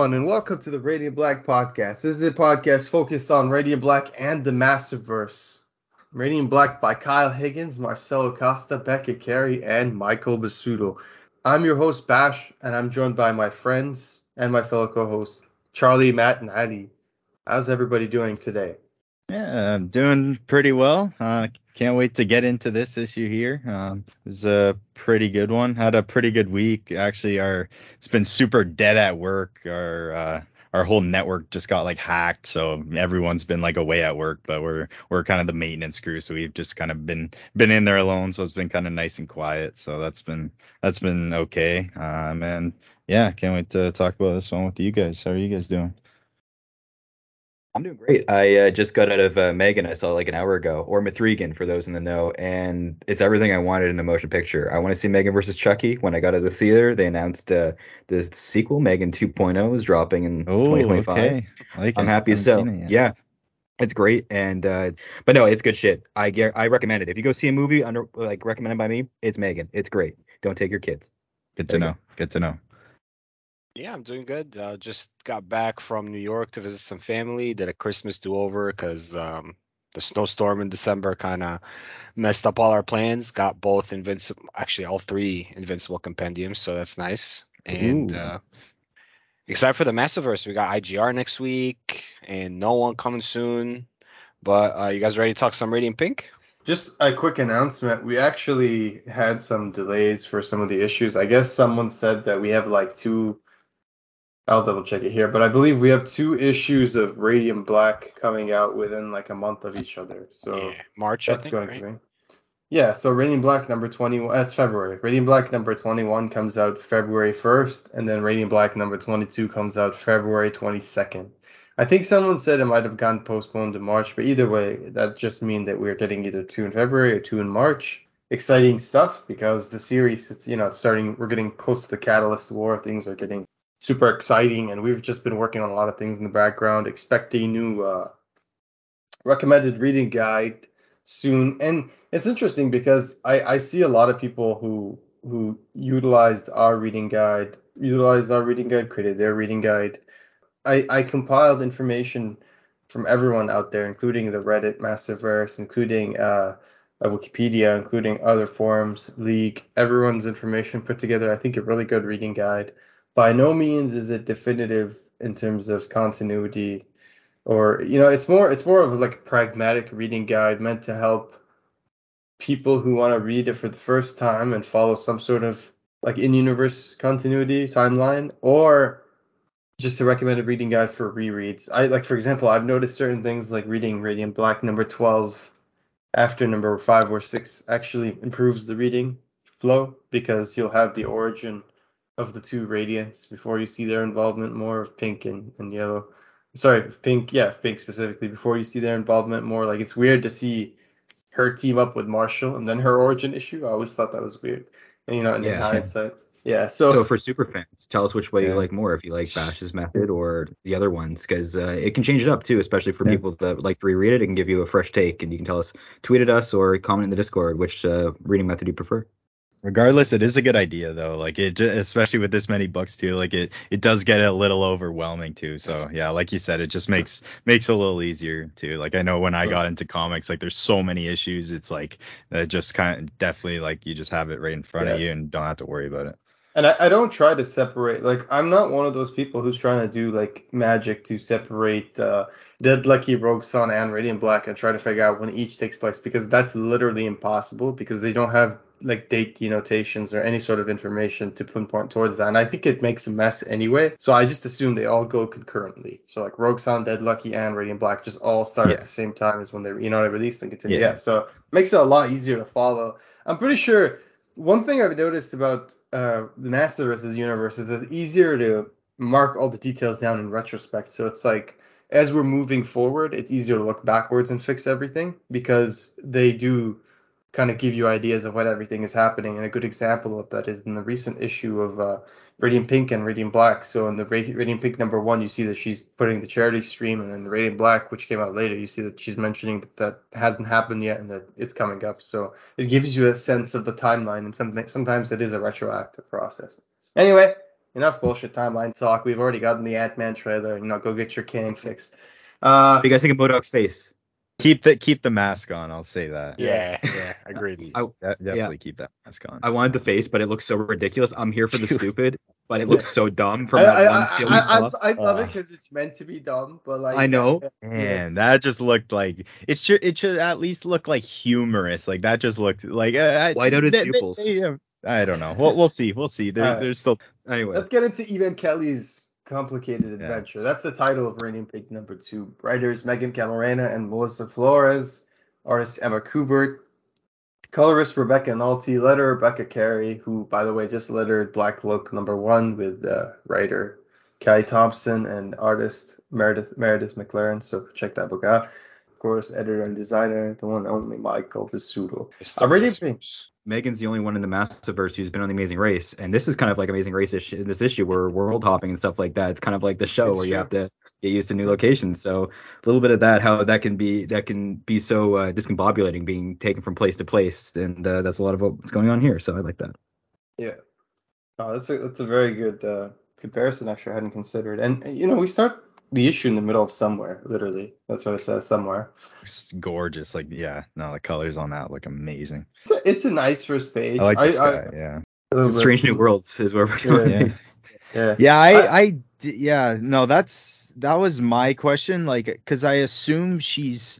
everyone, and welcome to the Radiant Black podcast. This is a podcast focused on Radiant Black and the Massiverse. Radiant Black by Kyle Higgins, Marcelo Costa, Becca Carey, and Michael Busuttil. I'm your host, Bash, and I'm joined by my friends and my fellow co-hosts, Charlie, Matt, and Addy. How's everybody doing today? Yeah, I'm doing pretty well. Uh, can't wait to get into this issue here. Um, it was a pretty good one. Had a pretty good week. Actually, our it's been super dead at work. Our uh, our whole network just got like hacked, so everyone's been like away at work. But we're we're kind of the maintenance crew, so we've just kind of been been in there alone. So it's been kind of nice and quiet. So that's been that's been okay. Um, and yeah, can't wait to talk about this one with you guys. How are you guys doing? I'm doing great. I uh, just got out of uh, Megan. I saw like an hour ago, or Mithrigan for those in the know, and it's everything I wanted in a motion picture. I want to see Megan versus Chucky. When I got out of the theater, they announced uh, the sequel, Megan 2.0, is dropping in Oh, 2025. okay. Like I'm it. happy. So it yeah, it's great. And uh, but no, it's good shit. I get, I recommend it. If you go see a movie under like recommended by me, it's Megan. It's great. Don't take your kids. Good to There you know. Good to know. Yeah, I'm doing good. Uh, just got back from New York to visit some family. Did a Christmas do-over because um, the snowstorm in December kind of messed up all our plans. Got both Invincible, actually all three Invincible compendiums, so that's nice. And Ooh. uh, excited for the Massiverse. We got IGR next week and No One coming soon. But uh, you guys ready to talk some Radiant Pink? Just a quick announcement. We actually had some delays for some of the issues. I guess someone said that we have like two. I'll double check it here, but I believe we have two issues of Radiant Black coming out within like a month of each other. So yeah, March, that's I think. going right? to be. Yeah, so Radiant Black number 21, that's February. Radiant Black number 21 comes out February 1st, and then Radiant Black number 22 comes out February 22nd. I think someone said it might have gotten postponed to March, but either way, that just means that we're getting either two in February or two in March. Exciting stuff because the series, it's you know, it's starting. We're getting close to the Catalyst War. Things are getting super exciting, and we've just been working on a lot of things in the background. Expect a new uh, recommended reading guide soon. And it's interesting because I, I see a lot of people who who utilized our reading guide, utilized our reading guide, created their reading guide. I, I compiled information from everyone out there, including the Reddit Massiverse, including uh, Wikipedia, including other forums, League, everyone's information put together. I think a really good reading guide. By no means is it definitive in terms of continuity or you know it's more it's more of like a pragmatic reading guide meant to help people who want to read it for the first time and follow some sort of like in-universe continuity timeline or just a recommended reading guide for rereads. I like for example i've noticed certain things like reading radiant black number 12 after number 5 or 6 actually improves the reading flow because you'll have the origin of the two radiants before you see their involvement more of pink and, and yellow sorry, Pink, yeah, Pink specifically, before you see their involvement more. Like it's weird to see her team up with Marshall and then her origin issue. I always thought that was weird. And you know, in Yeah. hindsight. Yeah. So, So, for super fans, tell us which way Yeah. you like more. If you like Bash's method or the other ones, because uh, it can change it up too, especially for Yeah. people that like to reread it. It can give you a fresh take, and you can tell us, tweet at us or comment in the Discord which uh, reading method you prefer. Regardless it is a good idea though. Like it especially with this many books too like it it does get a little overwhelming too. So yeah like you said it just makes makes it a little easier too. Like i know when i got into comics like there's so many issues it's like uh, just kind of definitely like you just have it right in front of you and don't have to worry about it and I, I don't try to separate. Like I'm not one of those people who's trying to do like magic to separate uh, Dead Lucky, Rogue Sun, and Radiant Black and try to figure out when each takes place because that's literally impossible because they don't have like date denotations or any sort of information to pinpoint towards that. And I think it makes a mess anyway. So I just assume they all go concurrently. So like Rogue Sun, Dead Lucky, and Radiant Black just all start Yeah. at the same time as when they you know they release and continue. Yeah. Yeah. So it makes it a lot easier to follow. I'm pretty sure one thing I've noticed about uh, the Massiverse's universe is it's easier to mark all the details down in retrospect. So it's like as we're moving forward, it's easier to look backwards and fix everything because they do kind of give you ideas of what everything is happening. And a good example of that is in the recent issue of uh, Radiant Pink and Radiant Black. So in the Radi- Radiant Pink number one, you see that she's putting the charity stream, and then the Radiant Black, which came out later, you see that she's mentioning that that hasn't happened yet and that it's coming up. So it gives you a sense of the timeline, and something sometimes it is a retroactive process. Anyway, enough bullshit timeline talk. We've already gotten the Ant Man trailer. You know, go get your Kang fixed. Uh, you guys think of Modoc's face? Keep the keep the mask on. I'll say that. Yeah, yeah, agreed. I, De- definitely keep that mask on. I wanted the face, but it looks so ridiculous. I'm here for the stupid, but it looks so dumb from I, that I, one I, still I, saw. I, I love it Uh. because it's meant to be dumb, but like I know. yeah, Man, that just looked like it should it should at least look like humorous. Like that just looked like uh, I- White out his they- they- pupils. they, uh, I don't know. We'll we'll see. We'll see. There, Alright. there's still Anyway, Let's get into Eva and Kelly's complicated adventure. it's- That's the title of Radiant Pink number two. Writers Megan Camarena and Melissa Flores. Artist Emma Kubert. Colorist Rebecca Nalty. Letter Rebecca Carey, who, by the way, just lettered Black Cloak number one with uh, writer Kelly Thompson and artist Meredith Meredith McClaren. So check that book out. Of course, editor and designer, the one only Michael Busuttil. Mr. I'm ready Christmas. Megan's the only one in the Massiverse who's been on the Amazing Race, and this is kind of like Amazing Race issue, in this issue where world hopping and stuff like that. It's kind of like the show It's where you have to get used to new locations. So a little bit of that, how that can be that can be so uh, discombobulating, being taken from place to place, and uh, that's a lot of what's going on here. So I like that. Yeah. Oh, that's a that's a very good uh, comparison. Actually, I hadn't considered. And you know, we start the issue in the middle of somewhere. Literally, that's what it says. Somewhere. it's gorgeous. Like yeah, no, the colors on that look amazing. It's a, it's a nice first page. I like I, this guy. yeah. I, Strange New Worlds is where we're going. Yeah. these. Yeah. Yeah, I, I- I, d- yeah, no, that's that was my question, like, because I assume she's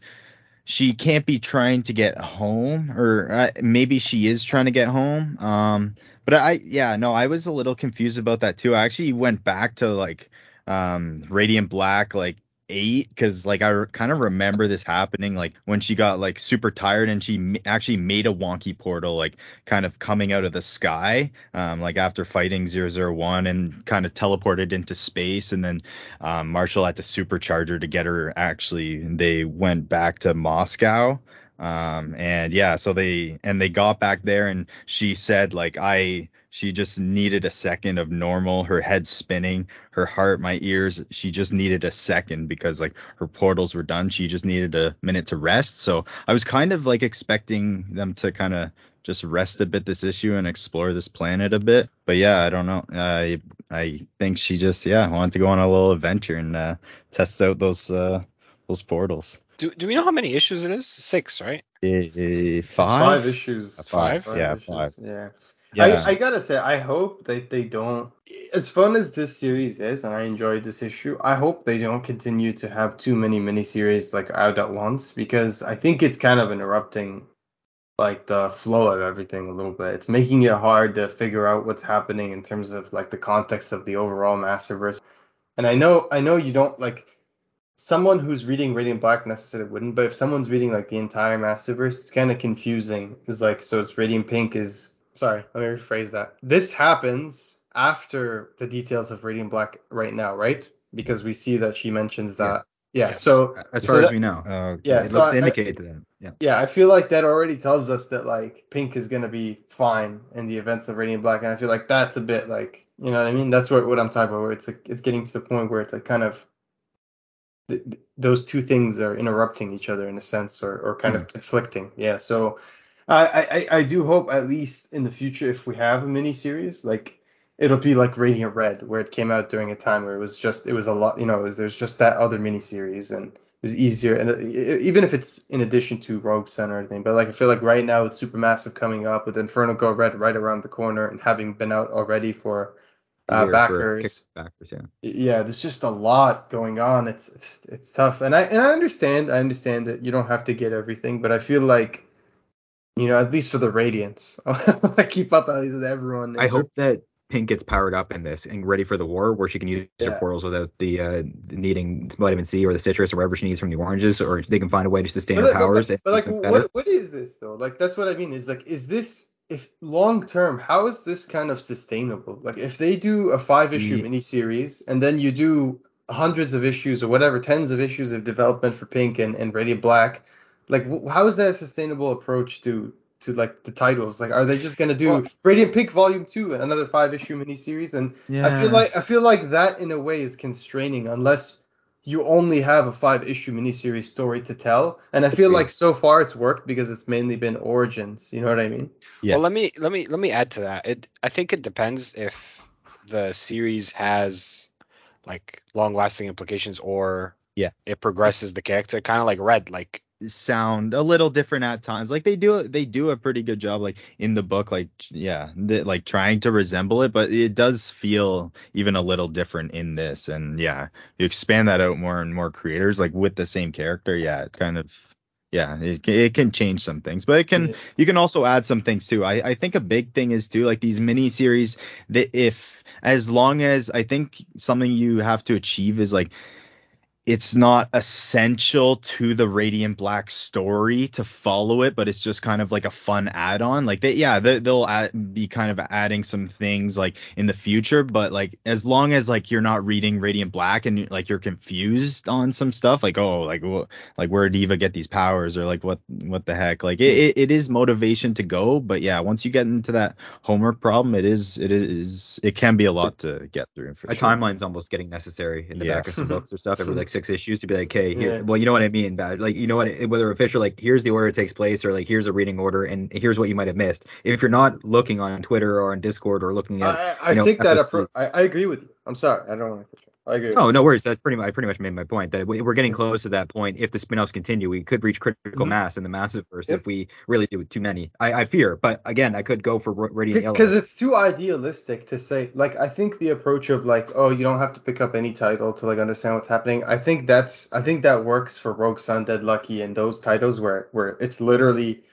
she can't be trying to get home, or uh, maybe she is trying to get home. Um, but I, yeah, no, I was a little confused about that too. I actually went back to like, um, Radiant Black, like eight, because like I kind of remember this happening, like when she got like super tired and she m- actually made a wonky portal, like kind of coming out of the sky, um, like after fighting 001 and kind of teleported into space. And then um, Marshall had to supercharge her to get her actually, they went back to Moscow. Um, and yeah, so they, and they got back there and she said, like, I, she just needed a second of normal, her head spinning, her heart, my ears. She just needed a second because like her portals were done. She just needed a minute to rest. So I was kind of like expecting them to kind of just rest a bit this issue and explore this planet a bit. But yeah, I don't know. I I think she just yeah wanted to go on a little adventure and uh, test out those uh, those portals. Do, do we know how many issues it is? Six, right? Eh, eh, it's five. five issues. Uh, five? Yeah, issues, five. Yeah. Yeah. I, I gotta say, I hope that they don't. As fun as this series is, and I enjoyed this issue, I hope they don't continue to have too many miniseries like out at once because I think it's kind of interrupting like the flow of everything a little bit. It's making it hard to figure out what's happening in terms of like the context of the overall Massiverse. And I know, I know you don't like someone who's reading Radiant Black necessarily wouldn't, but if someone's reading like the entire Massiverse, it's kind of confusing. It's like so it's Radiant Pink is sorry, let me rephrase that. This happens after the details of Radiant Black right now, right? Because we see that she mentions that. Yeah. Yeah. So As So far as we know, Okay. yeah, it so looks I- to indicate that. Yeah. yeah, I feel like that already tells us that like Pink is gonna be fine in the events of Radiant Black, and I feel like that's a bit like you know what I mean. That's what what I'm talking about. Where it's like it's getting to the point where it's like kind of th- th- those two things are interrupting each other in a sense, or or kind of hmm. conflicting. Yeah. So I, I I do hope at least in the future if we have a mini series like it'll be like Radiant Red where it came out during a time where it was just it was a lot you know was, there's just that other mini series and it was easier and it, uh, even if it's in addition to Rogue Sun or anything but like I feel like right now with Supermassive coming up with Inferno Girl Red right around the corner and having been out already for uh, backers backers, yeah. yeah, there's just a lot going on. It's, it's it's tough, and I and I understand. I understand that you don't have to get everything, but I feel like, you know, at least for the Radiance, I keep up at least with everyone. I hope that Pink gets powered up in this and ready for the war, where she can use Yeah. her portals without the uh, needing vitamin C or the citrus or whatever she needs from the oranges, or they can find a way to sustain But, her like- powers. but, but like, what better. what is this though? Like, that's what I mean. Is like, is this if long term? How is this kind of sustainable? Like, if they do a five issue Ye- miniseries and then you do hundreds of issues or whatever, tens of issues of development for Pink and and Radiant Black, like, how is that a sustainable approach to to like the titles? Like, are they just gonna do Well- Radiant Pink Volume Two and another five issue miniseries? And I feel like I feel like that in a way is constraining unless you only have a five issue miniseries story to tell. And I feel Agreed. like so far it's worked because it's mainly been origins. You know what I mean? Yeah. Well, let me let me let me add to that. It I think it depends if the series has like long lasting implications or Yeah. it progresses the character kind of like red like sound a little different at times. Like they do they do a pretty good job like in the book like yeah the, like trying to resemble it but it does feel even a little different in this. And yeah you expand that out more and more creators like with the same character yeah it kind of yeah it, it can change some things but it can Yeah. you can also add some things too. I i think a big thing is too like these mini series that if as long as i think something you have to achieve is like it's not essential to the Radiant Black story to follow it, but it's just kind of like a fun add-on. Like they, yeah, they, they'll add, be kind of adding some things like in the future, but like as long as like you're not reading Radiant Black and like you're confused on some stuff, like oh, like wh- like where did Eva get these powers or like what what the heck? Like it, it, it is motivation to go, but yeah, once you get into that homework problem, it is it is it can be a lot to get through. For a sure. timeline's almost getting necessary in the Yeah. back of some books or stuff every like six issues to be like, hey, here, Yeah. well, you know what I mean, bad. Like, you know what, whether official, like, here's the order it takes place, or like, here's a reading order, and here's what you might have missed. If you're not looking on Twitter or on Discord or looking at, I, I you know, think that appro- I, I agree with you. I'm sorry. I don't want to. I agree. Oh, no worries. That's pretty much. I pretty much made my point that we- we're getting close to that point. If the spin-offs continue, we could reach critical Mhm. mass in the massive verse Yep. if we really do too many. I, I fear, but again, I could go for Ra- Radiant Yellow. because it's too idealistic to say like i think the approach of like oh you don't have to pick up any title to like understand what's happening i think that's i think that works for rogue sun dead lucky and those titles where where it's literally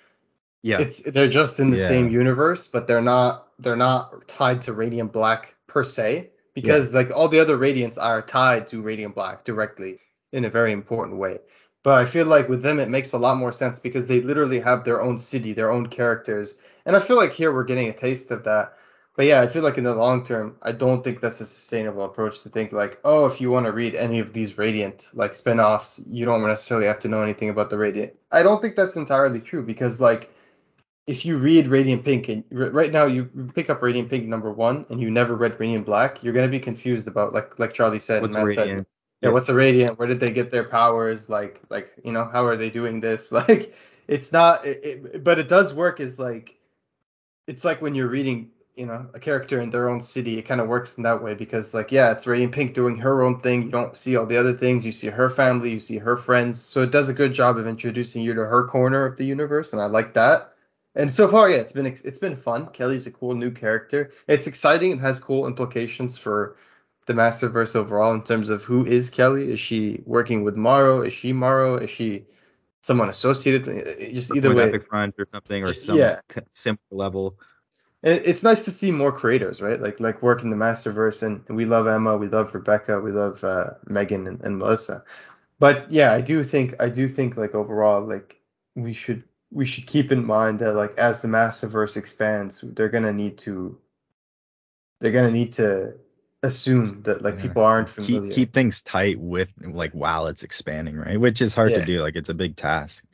yeah, it's they're just in the Yeah. same universe but they're not they're not tied to radiant black per se because like all the other radiants are tied to radiant black directly in a very important way. But i feel like with them it makes a lot more sense because they literally have their own city their own characters. And i feel like here we're getting a taste of that. But yeah i feel like in the long term i don't think that's a sustainable approach to think like oh if you want to read any of these radiant like spin-offs you don't necessarily have to know anything about the radiant. I don't think that's entirely true because like if you read Radiant Pink and right now you pick up Radiant Pink number one and you never read Radiant Black, you're gonna be confused about like like Charlie said what's and Matt said, Radiant? yeah, Yeah. what's a Radiant? Where did they get their powers? Like like you know how are they doing this? Like it's not, it, it, but it does work. Is like it's like when you're reading you know a character in their own city, it kind of works in that way because like yeah, it's Radiant Pink doing her own thing. You don't see all the other things. You see her family, you see her friends. So it does a good job of introducing you to her corner of the universe, and I like that. And so far, yeah, it's been it's been fun. Kelly's a cool new character. It's exciting and has cool implications for the Massiverse overall in terms of who is Kelly. Is she working with Morrow? Is she Morrow? Is she someone associated? Just either with way, Epic Front or something or some Yeah. similar level. and it's nice to see more creators, right? Like like work in the Massiverse, and, and we love Emma, we love Rebecca, we love uh, Megan and, and Melissa. But yeah, I do think I do think like overall, like we should we should keep in mind that like as the Massiverse expands, they're gonna need to they're gonna need to assume that like Yeah. people aren't familiar. keep keep things tight with like while it's expanding, right? Which is hard Yeah. to do. Like it's a big task.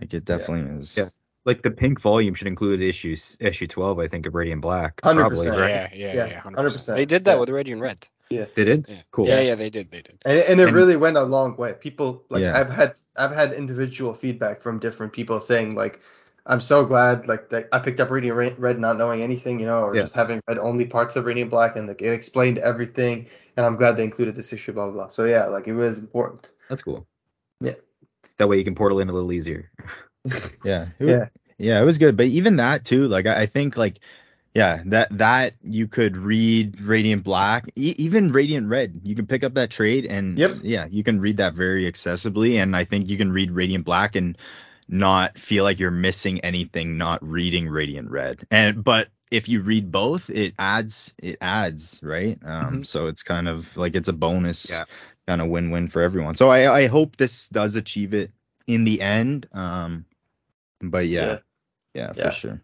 Like it definitely is. Yeah. Like the pink volume should include issues issue 12, I think, of Radiant Black. 100%, Probably, right? yeah yeah Yeah, yeah, 100%. 100%. they did that Yeah. with Radiant Red Did it? yeah Cool. yeah yeah they did they did and, and it And- really went a long way. People like Yeah. I've had I've had individual feedback from different people saying like I'm so glad like that I picked up Radiant Red not knowing anything, you know, or Yeah. just having read only parts of Radiant Black and like it explained everything and I'm glad they included this issue, blah blah blah. So yeah, like it was important. That's cool. Yeah. That way you can portal in a little easier. Yeah. Yeah. Yeah, it was good. But even that too, like I, I think like yeah, that that you could read Radiant Black, e- even Radiant Red. You can pick up that trade and Yep. yeah, you can read that very accessibly. And I think you can read Radiant Black and not feel like you're missing anything not reading Radiant Red. And but if you read both, it adds it adds, right? Um Mhm. so it's kind of like it's a bonus Yeah. kind of win-win for everyone. So I I hope this does achieve it in the end. Um but yeah. Yeah, Yeah. for sure.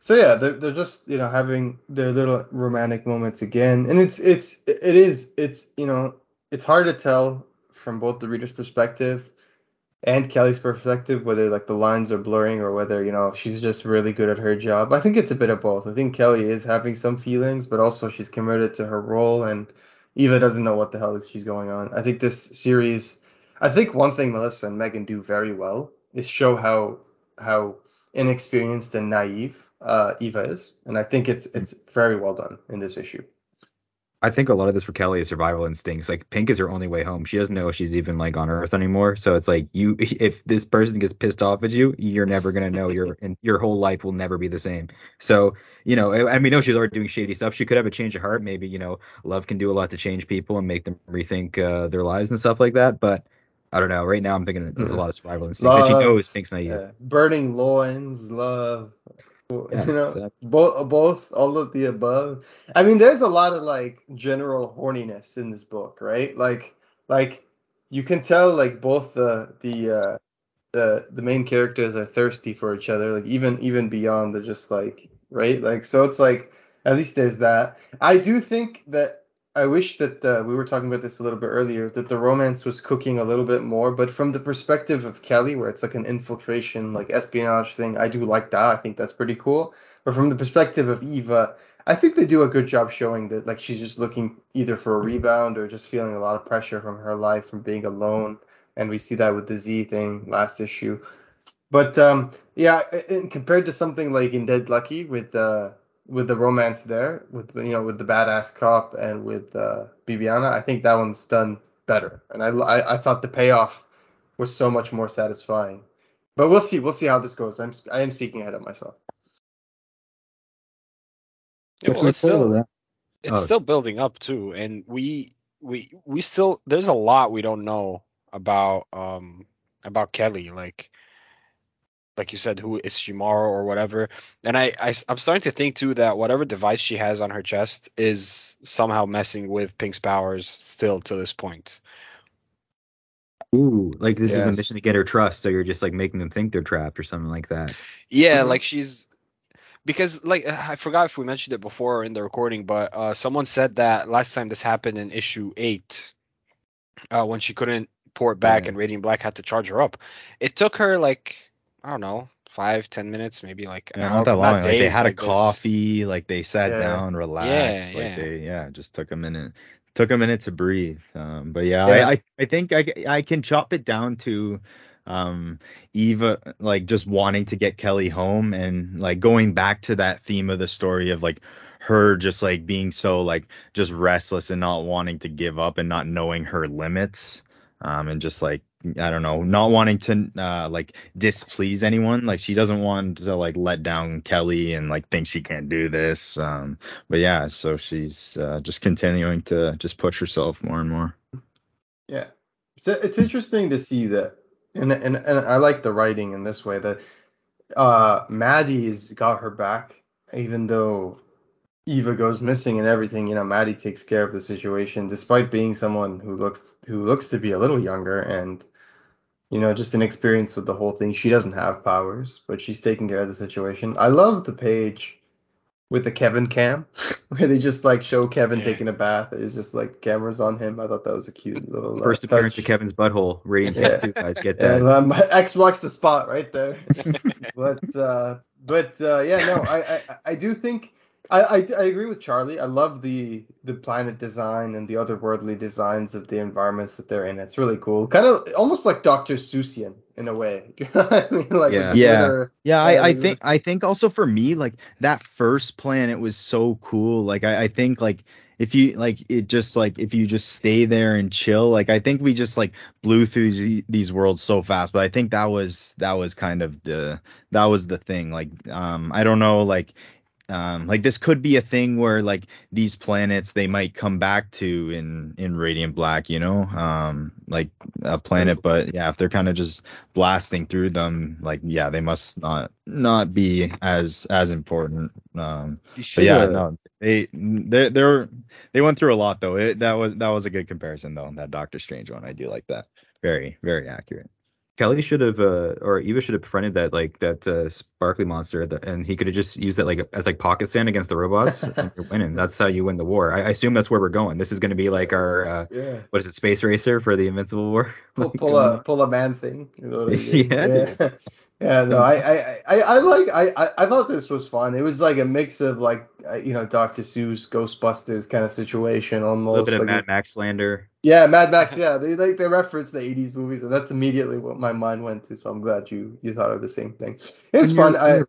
So yeah, they're they're just you know having their little romantic moments again, and it's it's it is it's you know it's hard to tell from both the reader's perspective and Kelly's perspective whether like the lines are blurring or whether you know she's just really good at her job. I think it's a bit of both. I think Kelly is having some feelings, but also she's committed to her role, and Eva doesn't know what the hell is she's going on. I think this series, I think one thing Melissa and Megan do very well is show how how inexperienced and naive uh, Eva is, and I think it's it's very well done in this issue. I think a lot of this for Kelly is survival instincts. Like Pink is her only way home. She doesn't know if she's even like on Earth anymore. So it's like you, if this person gets pissed off at you, you're never gonna know. Your and your whole life will never be the same. So you know, I mean, know she's already doing shady stuff. She could have a change of heart. Maybe you know, love can do a lot to change people and make them rethink uh, their lives and stuff like that. But I don't know. Right now, I'm thinking there's a lot of survival instincts. Love, she knows Pink's naive. Yeah. Burning loins, love. Yeah, you know, exactly. both, both, all of the above. I mean, there's a lot of like general horniness in this book, right? Like, like you can tell, like both the the uh, the the main characters are thirsty for each other, like even even beyond the just like right, like so it's like at least there's that. I do think that I wish that uh, we were talking about this a little bit earlier that the romance was cooking a little bit more, but from the perspective of Kelly, where it's like an infiltration, like espionage thing, I do like that. I think that's pretty cool. But from the perspective of Eva, I think they do a good job showing that like she's just looking either for a rebound or just feeling a lot of pressure from her life from being alone, and we see that with the Z thing last issue. But um, yeah, compared to something like in Dead Lucky with uh, with the romance there, with you know with the badass cop and with uh, Bibiana, I think that one's done better, and I, I I thought the payoff was so much more satisfying. But we'll see, we'll see how this goes. I'm I am speaking ahead of myself. Yeah, well, it's still it's Oh. still building up too, and we we we still there's a lot we don't know about um about Kelly, like like you said, who is Shimaro or whatever. And I, I am starting to think too that whatever device she has on her chest is somehow messing with Pink's powers still to this point. Ooh, like this is a mission to get her trust. So you're just like making them think they're trapped or something like that. Yeah, Mhm. like she's because like I forgot if we mentioned it before in the recording, but uh, someone said that last time this happened in issue eight, uh, when she couldn't port back Yeah. and Radiant Black had to charge her up. It took her like I don't know five ten minutes, maybe like an Yeah, hour, not that long. Like they had a like this. coffee, like they sat Yeah. down, relaxed, like yeah. they yeah, just took a minute. Took a minute to breathe. Um, but yeah, Yeah. I, I I think I I can chop it down to um Eva like just wanting to get Kelly home and like going back to that theme of the story of like her just like being so like just restless and not wanting to give up and not knowing her limits um and just like I don't know, not wanting to uh like displease anyone. Like she doesn't want to like let down Kelly and like think she can't do this. Um but yeah, so she's uh, just continuing to just push herself more and more. Yeah. So it's interesting to see that, and and and I like the writing in this way that uh Maddie's got her back, even though Eva goes missing and everything. You know, Maddie takes care of the situation, despite being someone who looks who looks to be a little younger and you know just inexperienced with the whole thing. She doesn't have powers, but she's taking care of the situation. I love the page with the Kevin cam where they just like show Kevin Yeah. taking a bath. It's just like cameras on him. I thought that was a cute little uh, First appearance touch. of Kevin's butthole. Radiant Yeah. Tattoo guys get Yeah, that. um, X marks the spot right there. but uh, but uh, yeah, no, I, I I do think I, I I agree with Charlie. I love the the planet design and the otherworldly designs of the environments that they're in. It's really cool. Kind of almost like Doctor Seussian in a way. I mean, like Yeah. Yeah. Yeah, Yeah, I, I think I think also for me, like that first planet was so cool. Like I, I think like if you like it just like if you just stay there and chill, like I think we just like blew through the- these worlds so fast. But I think that was that was kind of the that was the thing. Like um I don't know like um like this could be a thing where like these planets they might come back to in in radiant black you know um like a planet but yeah if they're kind of just blasting through them like yeah they must not not be as as important um but yeah no they they they're they went through a lot though. It, that was that was a good comparison though that doctor strange one. I do like that. Very very accurate Kelly should have, uh, or Eva should have befriended that like that uh, sparkly monster, that, and he could have just used it like as like pocket sand against the robots, and you're winning. That's how you win the war. I, I assume that's where we're going. This is going to be like our uh, Yeah. what is it, space racer for the Invincible War? Pull, Like, pull um, a pull a man thing. You know I mean? Yeah, yeah. Yeah, no, I, I, I, I like, I, I, I thought this was fun. It was like a mix of like, uh, you know, Dr. Seuss, Ghostbusters kind of situation almost. a almost. little bit of like Mad Max lander. Yeah, Mad Max. Yeah, they like they reference the '80s movies, and that's immediately what my mind went to. So I'm glad you you thought of the same thing. It's fun. you're- I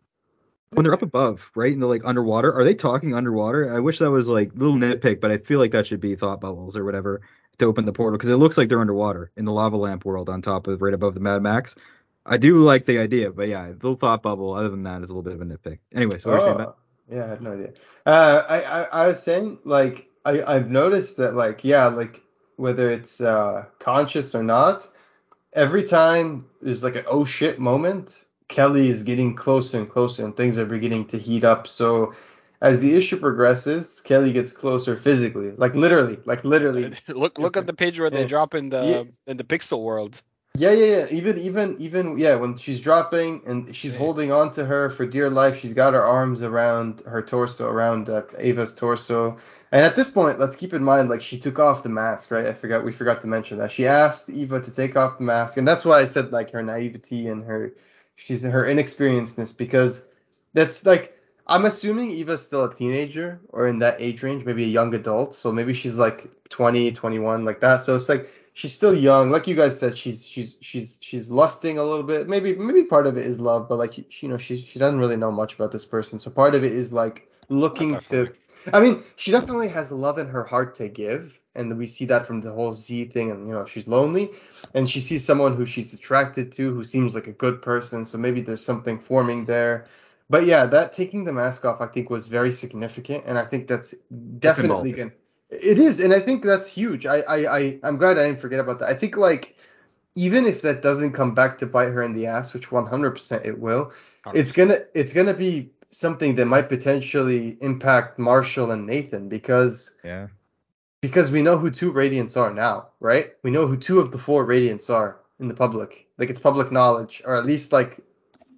when they're up above, right, and they're like underwater, are they talking underwater? I wish that was like a little nitpick, but I feel like that should be thought bubbles or whatever to open the portal because it looks like they're underwater in the lava lamp world on top of right above the Mad Max. I do like the idea, but yeah, the little thought bubble. Other than that, is a little bit of a nitpick. Anyway, so what are you saying about? Oh, yeah, I have no idea. Uh, I, I I was saying like I I've noticed that like yeah like whether it's uh conscious or not, every time there's like an oh shit moment, Kelly is getting closer and closer, and things are beginning to heat up. So as the issue progresses, Kelly gets closer physically, like literally, like literally. look look at the page where they Yeah. drop in the Yeah. in the pixel world. Yeah, yeah, yeah. Even, even, even, yeah. When she's dropping and she's Yeah. holding on to her for dear life, she's got her arms around her torso, around uh, Ava's torso. And at this point, let's keep in mind, like she took off the mask, right? I forgot, we forgot to mention that she asked Eva to take off the mask, and that's why I said like her naivety and her, she's her inexperiencedness because that's like I'm assuming Eva's still a teenager or in that age range, maybe a young adult. So maybe she's like 20, 21, like that. So it's like she's still young. Like you guys said, she's she's she's she's lusting a little bit. Maybe maybe part of it is love, but like you know, she's she doesn't really know much about this person. So part of it is like looking to. I mean, she definitely has love in her heart to give, and we see that from the whole Z thing. And you know, she's lonely, and she sees someone who she's attracted to, who seems like a good person. So maybe there's something forming there. But yeah, that taking the mask off, I think, was very significant, and I think that's definitely going. It is, and I think that's huge. I, I, I, I'm glad I didn't forget about that. I think like even if that doesn't come back to bite her in the ass, which 100% it will, it's gonna it's gonna be something that might potentially impact Marshall and Nathan because Yeah. because we know who two Radiants are now, right? We know who two of the four Radiants are in the public. Like it's public knowledge, or at least like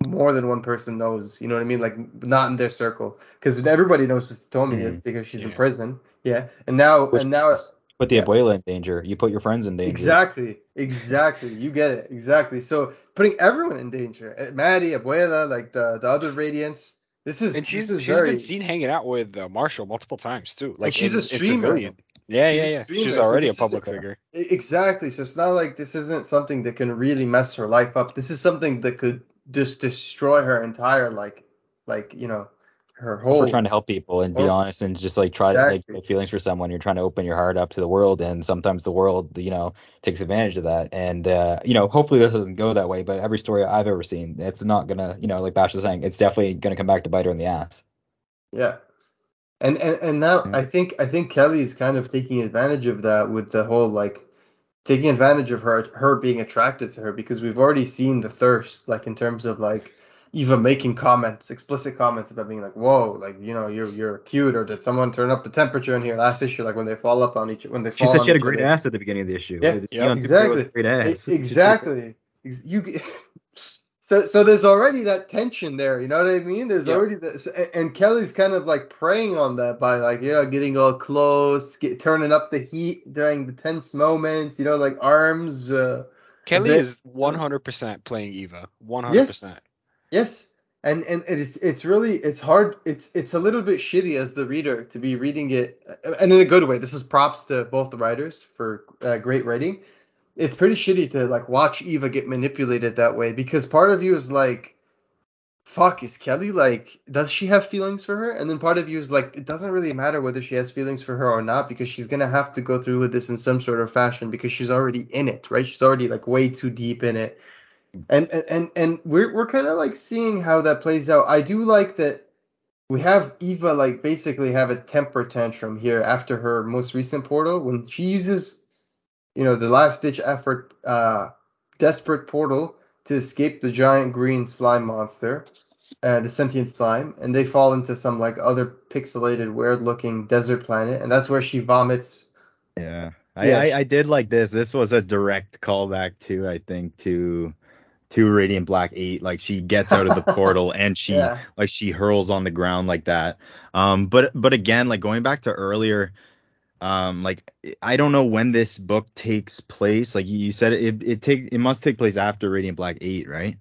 more than one person knows. You know what I mean? Like not in their circle, because everybody knows who Tomi is mm-hmm. because she's in prison. Yeah, and now Which and now means put the yeah. abuela in danger. You put your friends in danger. exactly, exactly. You get it exactly. So putting everyone in danger, Uh, Maddie, Abuela, like the the other Radiants. This is And she's this is she's very, been seen hanging out with uh, Marshall multiple times too. Like she's in- a streamer. civilian. Yeah, She's yeah, yeah. streamer, She's so already a this is- public figure. Exactly. So it's not like this isn't something that can really mess her life up. This is something that could just destroy her entire like like you know her whole we're trying to help people and be honest and just like try to like exactly. feelings for someone, you're trying to open your heart up to the world, and sometimes the world, you know, takes advantage of that. And uh, you know, hopefully this doesn't go that way. But every story I've ever seen, it's not gonna, you know, like Bash is saying, it's definitely gonna come back to bite her in the ass. yeah. And and and now Yeah. I think I think Kelly is kind of taking advantage of that with the whole like taking advantage of her her being attracted to her because we've already seen the thirst like in terms of like Eva making comments, explicit comments about being like, "Whoa, like you know, you're you're cute," or did someone turn up the temperature in here last issue, like when they fall up on each when they She fall said on she had a great other. ass at the beginning of the issue. Yeah, yeah, exactly. Great ass. Exactly. You so so there's already that tension there. You know what I mean? There's Yeah. already this, and Kelly's kind of like preying on that by like you know getting all close, get, turning up the heat during the tense moments. You know, like arms. Uh, Kelly bit- is 100% playing Eva. 100%. Yes. Yes. And, and it's it's really it's hard it's it's a little bit shitty as the reader to be reading it and in a good way this is props to both the writers for uh, great writing it's pretty shitty to like watch Eva get manipulated that way because part of you is like, fuck, is Kelly like, does she have feelings for her? And then part of you is like, it doesn't really matter whether she has feelings for her or not because she's gonna have to go through with this in some sort of fashion because she's already in it, right? She's already like way too deep in it. And and and, we're we're kind of like seeing how that plays out. I do like that we have Eva like basically have a temper tantrum here after her most recent portal when she uses you know the last ditch effort uh desperate portal to escape the giant green slime monster uh, the sentient slime and they fall into some like other pixelated weird looking desert planet and that's where she vomits Yeah. I, Yeah. I, I did like this. This was a direct callback to, I think, to to Radiant Black 8. Like she gets out of the portal and she yeah like she hurls on the ground like that. Um but but again, like going back to earlier, um like I don't know when this book takes place. Like you said it it take it must take place after Radiant Black 8, right?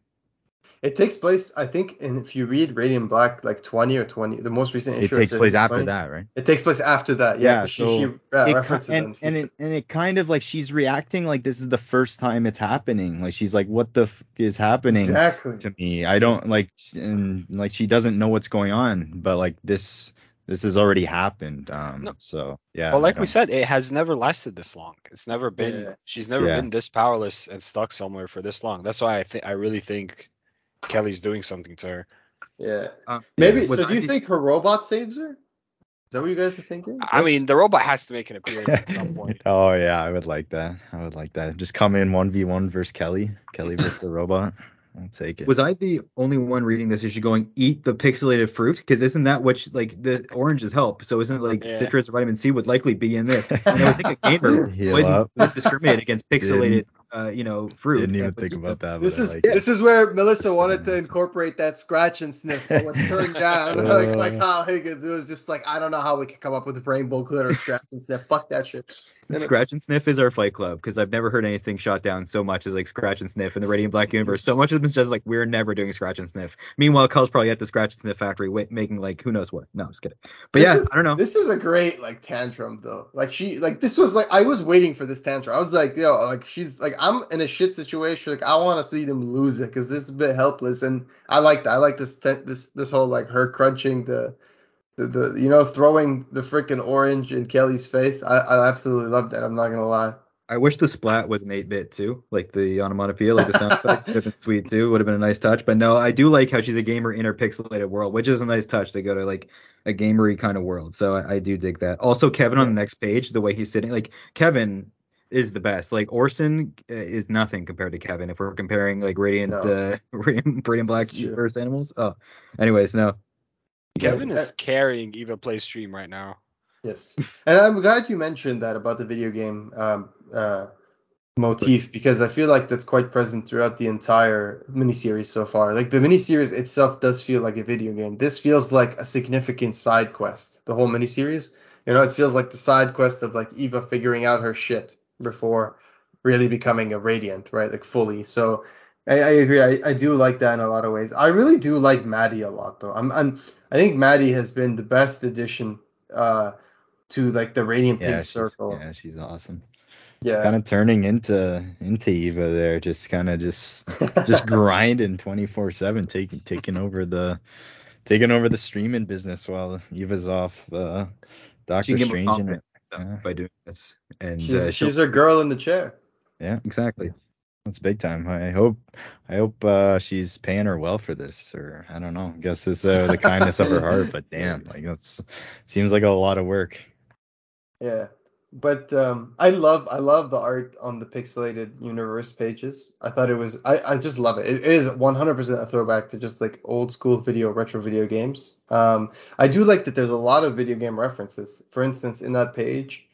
It takes place, I think, and if you read Radiant Black, like 20 or 20, the most recent issue. It takes place after 20. that, right? It takes place after that. Yeah. Yeah, 'cause she, so she uh, It ki- references it and the and it, and it kind of like she's reacting like this is the first time it's happening. Like she's like, what the f- is happening exactly. to me? I don't like, and like she doesn't know what's going on, but like this this has already happened. Um, No. so yeah. well, like we said, it has never lasted this long. It's never been. Yeah. She's never Yeah. been this powerless and stuck somewhere for this long. That's why I think I really think Kelly's doing something to her. Yeah. Uh, Maybe. was so do you I- think her robot saves her? Is that what you guys are thinking? I Yes? mean, the robot has to make an appearance at some point. oh yeah, I would like that. I would like that. Just come in one v one versus Kelly. Kelly versus the robot. I'll take it. Was I the only one reading this issue going eat the pixelated fruit? Because isn't that what like the oranges help? So isn't it like Yeah. citrus or vitamin C would likely be in this? And I would think a gamer wouldn't, would discriminate against pixelated, uh, you know, fruit. Didn't even think about that. This is like this is where Melissa wanted to incorporate that scratch and sniff, but was turned down. Uh. like like Kyle Higgins, it was just like I don't know how we could come up with a rainbow glitter scratch and sniff. Fuck that shit. Scratch and Sniff is our fight club because I've never heard anything shot down so much as like Scratch and Sniff in the Radiant Black universe. So much has been just like we're never doing Scratch and Sniff. Meanwhile, Kyle's probably at the Scratch and Sniff factory wa- making like who knows what. No, I'm just kidding. But This yeah, is- I don't know. This is a great like tantrum though. Like she like this was like I was waiting for this tantrum. I was like, yo, like she's like I'm in a shit situation. Like I want to see them lose it because this is a bit helpless. And I like that. I like this this this whole like her crunching the the, the you know throwing the freaking orange in Kelly's face. I I absolutely love that. I'm not gonna lie. I wish the splat was an 8 bit too, like the onomatopoeia, like the sound effect would have been sweet too. Would have been a nice touch. But no, I do like how she's a gamer in her pixelated world, which is a nice touch to go to like a gamery kind of world. So I, I do dig that. Also, Kevin on the next page, the way he's sitting, like Kevin is the best. Like Orson uh, is nothing compared to Kevin if we're comparing like Radiant, No. uh, Radiant, Radiant Black That's versus animals. Oh, anyways, no. Kevin Yeah. is carrying Eva Play stream right now. Yes, and I'm glad you mentioned that about the video game um, uh, motif because I feel like that's quite present throughout the entire miniseries so far. Like the miniseries itself does feel like a video game. This feels like a significant side quest. The whole miniseries, you know, it feels like the side quest of like Eva figuring out her shit before really becoming a Radiant, right? Like fully. So. I, I agree. I, I do like that in a lot of ways. I really do like Maddie a lot, though. I'm, I'm I think Maddie has been the best addition uh, to like the Radiant yeah, Pink Circle. yeah, she's awesome. Yeah. Kind of turning into into Eva there, just kind of just just grinding 24/7, taking taking over the taking over the streaming business while Eva's off uh, Doctor can get more Strange and confident yeah. by doing this. And she's uh, she's she'll- her girl in the chair. yeah, exactly. That's big time. I hope I hope uh, she's paying her well for this, or I don't know. I guess it's uh, the kindness of her heart, but damn, like that's seems like a lot of work. Yeah. But um, I love I love the art on the pixelated universe pages. I thought it was I, I just love it. It is 100% a throwback to just like old school video retro video games. Um, I do like that there's a lot of video game references. For instance, in that page,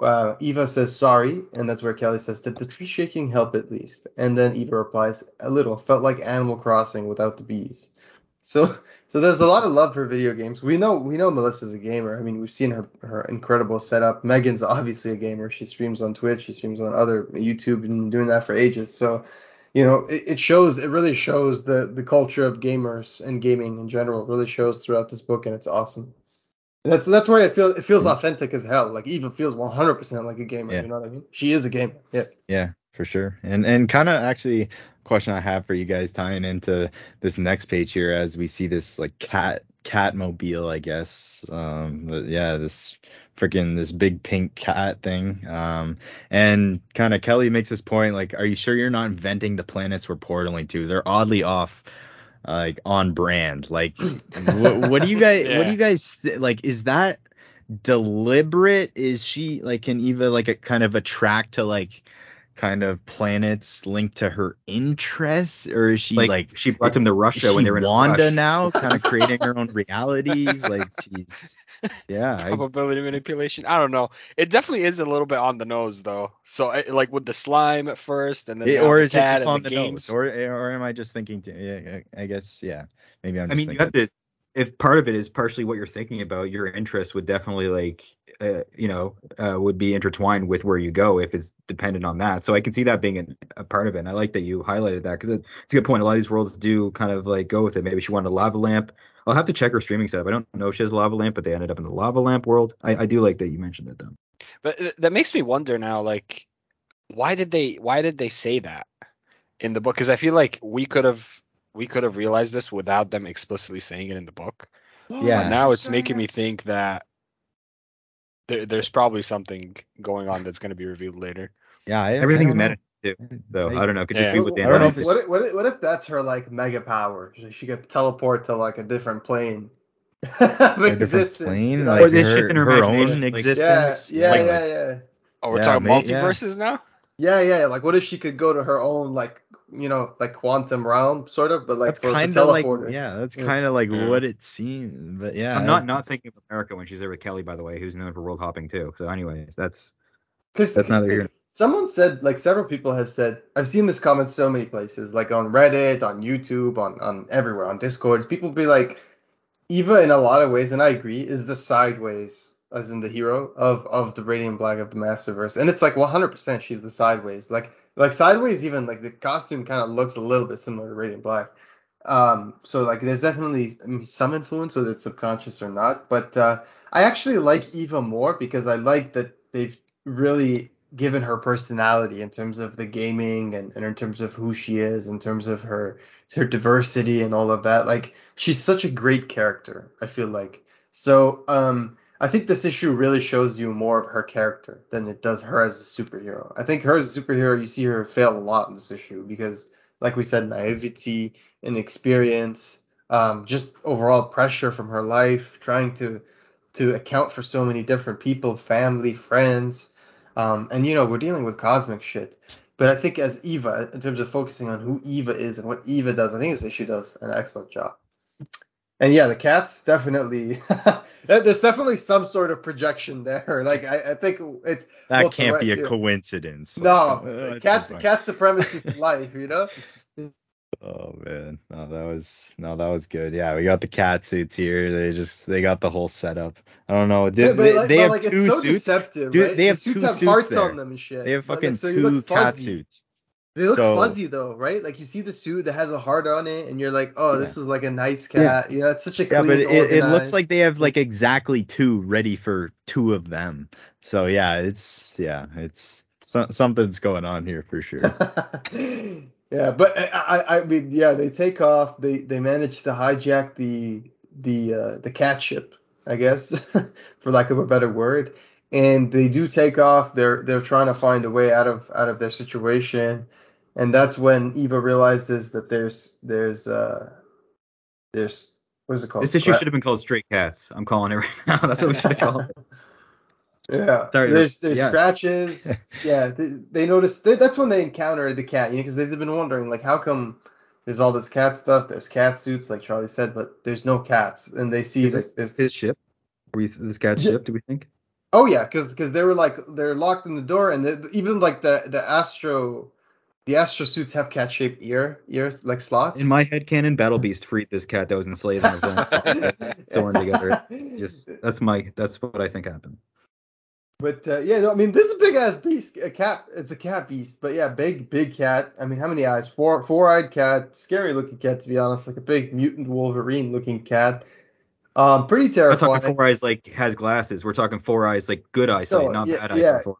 uh, Eva says sorry, and that's where Kelly says, "Did the tree shaking help at least?" And then Eva replies, "A little. Felt like Animal Crossing without the bees." So so there's a lot of love for video games. We know we know Melissa's a gamer. I mean, we've seen her her incredible setup. Megan's obviously a gamer. She streams on Twitch. She streams on other YouTube and doing that for ages. So, you know, it, it shows. It really shows the the culture of gamers and gaming in general. It really shows throughout this book, and it's awesome. That's that's why it feels it feels authentic as hell. Like Eva feels 100% like a gamer. Yeah. You know what I mean? She is a gamer. Yeah. Yeah, for sure. And and kind of actually question I have for you guys tying into this next page here as we see this like cat cat mobile, I guess. Um but yeah, this freaking this big pink cat thing. Um and kind of Kelly makes this point like are you sure you're not inventing the planets we're portaling to? They're oddly off like on brand. Like what, what do you guys what do you guys th- like is that deliberate? Is she like can Eva like a, kind of attract to like kind of planets linked to her interests, or is she Like, like, she brought them to Russia when they were in a Wanda rush. now, kind of creating her own realities? Like she's yeah, I, Probability manipulation. I don't know. It definitely is a little bit on the nose though. So I, like with the slime at first, and then it- they or is it just on the games. nose, or or am I just thinking? To, yeah, I I guess yeah, maybe I'm. I Just mean, you have to if part of it is partially what you're thinking about, your interest would definitely like, uh, you know, uh, would be intertwined with where you go if it's dependent on that. So I can see that being a part of it. And I like that you highlighted that because it, it's a good point. A lot of these worlds do kind of like go with it. Maybe she wanted a lava lamp. I'll have to check her streaming setup. I don't know if she has a lava lamp, but they ended up in the lava lamp world. I, I do like that you mentioned it though. But that makes me wonder now, like, why did they why did they say that in the book? Because I feel like we could have we could have realized this without them explicitly saying it in the book. Yeah. But now it's making me think that there, there's probably something going on that's going to be revealed later. Yeah, I, Everything's I meta too, though. Like- I don't know. Could Yeah. just be with the I don't know if what, if, what, if, what if that's her like mega power? She- She could teleport to like a different plane of know. A different existence. plane, like Or this her, shit's in her her imagination, own like- yeah, existence. yeah, like, yeah, yeah, Oh, we're Yeah, talking may- yeah. multiverses now. Yeah, yeah. Like, what if she could go to her own like you know like quantum realm sort of, but like that's for, for kind of like teleporters. yeah, that's mm. kind of like Yeah. what it seemed. But yeah, I'm not not thinking of America when she's there with Kelly, by the way, who's known for world hopping too. So, anyways, that's That's neither here someone said, like several people have said, I've seen this comment so many places, like on Reddit, on YouTube, on on everywhere, on Discord. People be like, Eva, in a lot of ways, and I agree, is the sideways, as in the hero of of the Radiant Black of the Massiverse, and it's like 100% she's the sideways. Like like sideways, even like the costume kind of looks a little bit similar to Radiant Black. Um, so like there's definitely some influence, whether it's subconscious or not. But uh, I actually like Eva more because I like that they've really given her personality in terms of the gaming and, and in terms of who she is, in terms of her her diversity and all of that. Like she's such a great character, I feel like. So um I think this issue really shows you more of her character than it does her as a superhero. I think her as a superhero, you see her fail a lot in this issue because, like we said, naivety, inexperience, um, just overall pressure from her life, trying to to account for so many different people, family, friends, um, and you know we're dealing with cosmic shit. But I think as Eva, in terms of focusing on who Eva is and what Eva does, I think this issue does an excellent job. And yeah, the cats definitely. there's definitely some sort of projection there. Like I, I think it's that can't be a coincidence. no Like, uh, that's cat supremacy for life. You know. Oh man, no, that was no, that was good. Yeah, we got the cat suits here. They just they got the whole setup. I don't know. Did, Yeah, they, like, they have like two it's so suits. deceptive. Dude, right? they The have suits two have suits hearts there. on them and shit. They have But, like, fucking so two cat suits. They look So- fuzzy though, right? Like you see the suit that has a heart on it, and you're like, oh, this is like a nice cat. You know, it's such a cat. Yeah, clean, but it, it looks like they have like exactly two ready for two of them. So yeah, it's yeah, it's so, something's going on here for sure. yeah, but I, I, I mean, yeah, they take off. They they manage to hijack the the uh, the cat ship, I guess, for lack of a better word. And they do take off. They're they're trying to find a way out of out of their situation, and that's when Eva realizes that there's there's uh there's what is it called? this issue should have been called Straight Cats. I'm calling it right now. That's what we should have called it. Yeah, Sorry, there's there's yeah. scratches. yeah, they, they notice they, that's when they encounter the cat, you know, because they've been wondering like how come there's all this cat stuff, there's cat suits, like Charlie said, but there's no cats, and they see Is that this there's his ship? Were you, this cat's Yeah. ship? Do we think? oh yeah, because because they were like they're locked in the door, and even like the the Astro the Astro suits have cat shaped ear ears like slots. In my head canon, Battle Beast freed this cat that was enslaved and. Sewn together. Just that's my that's what I think happened. But uh, yeah, no, I mean this is a big ass beast, a cat. It's a cat beast, but yeah, big big cat. I mean, how many eyes? Four four eyed cat, scary looking cat to be honest, like a big mutant Wolverine looking cat. Um, pretty I'm terrifying. talking four eyes like has glasses. We're talking four eyes like good eyesight, No, not yeah, bad eyesight. yeah.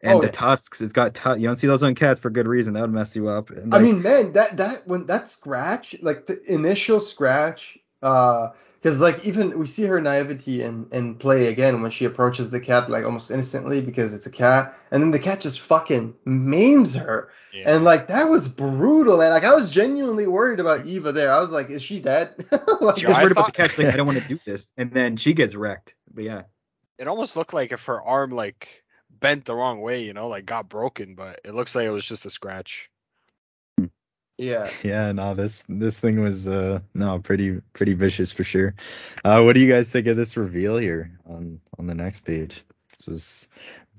Four eyes. And Oh, the yeah. tusks, it's got tu- you don't see those on cats for good reason. That would mess you up. And I mean, man, that that when that scratch, like the initial scratch, uh, because like even we see her naivety and and play again when she approaches the cat like almost innocently because it's a cat, and then the cat just fucking maims her. Yeah. And like that was brutal, and like I was genuinely worried about Eva there. I was like, is she dead? like, she's I worried about the cat. She's like, I don't want to do this, and then she gets wrecked. But yeah, it almost looked like if her arm like bent the wrong way, you know, like got broken, but it looks like it was just a scratch. yeah. yeah, no, this this thing was uh no pretty pretty vicious for sure. Uh, what do you guys think of this reveal here on on the next page? This was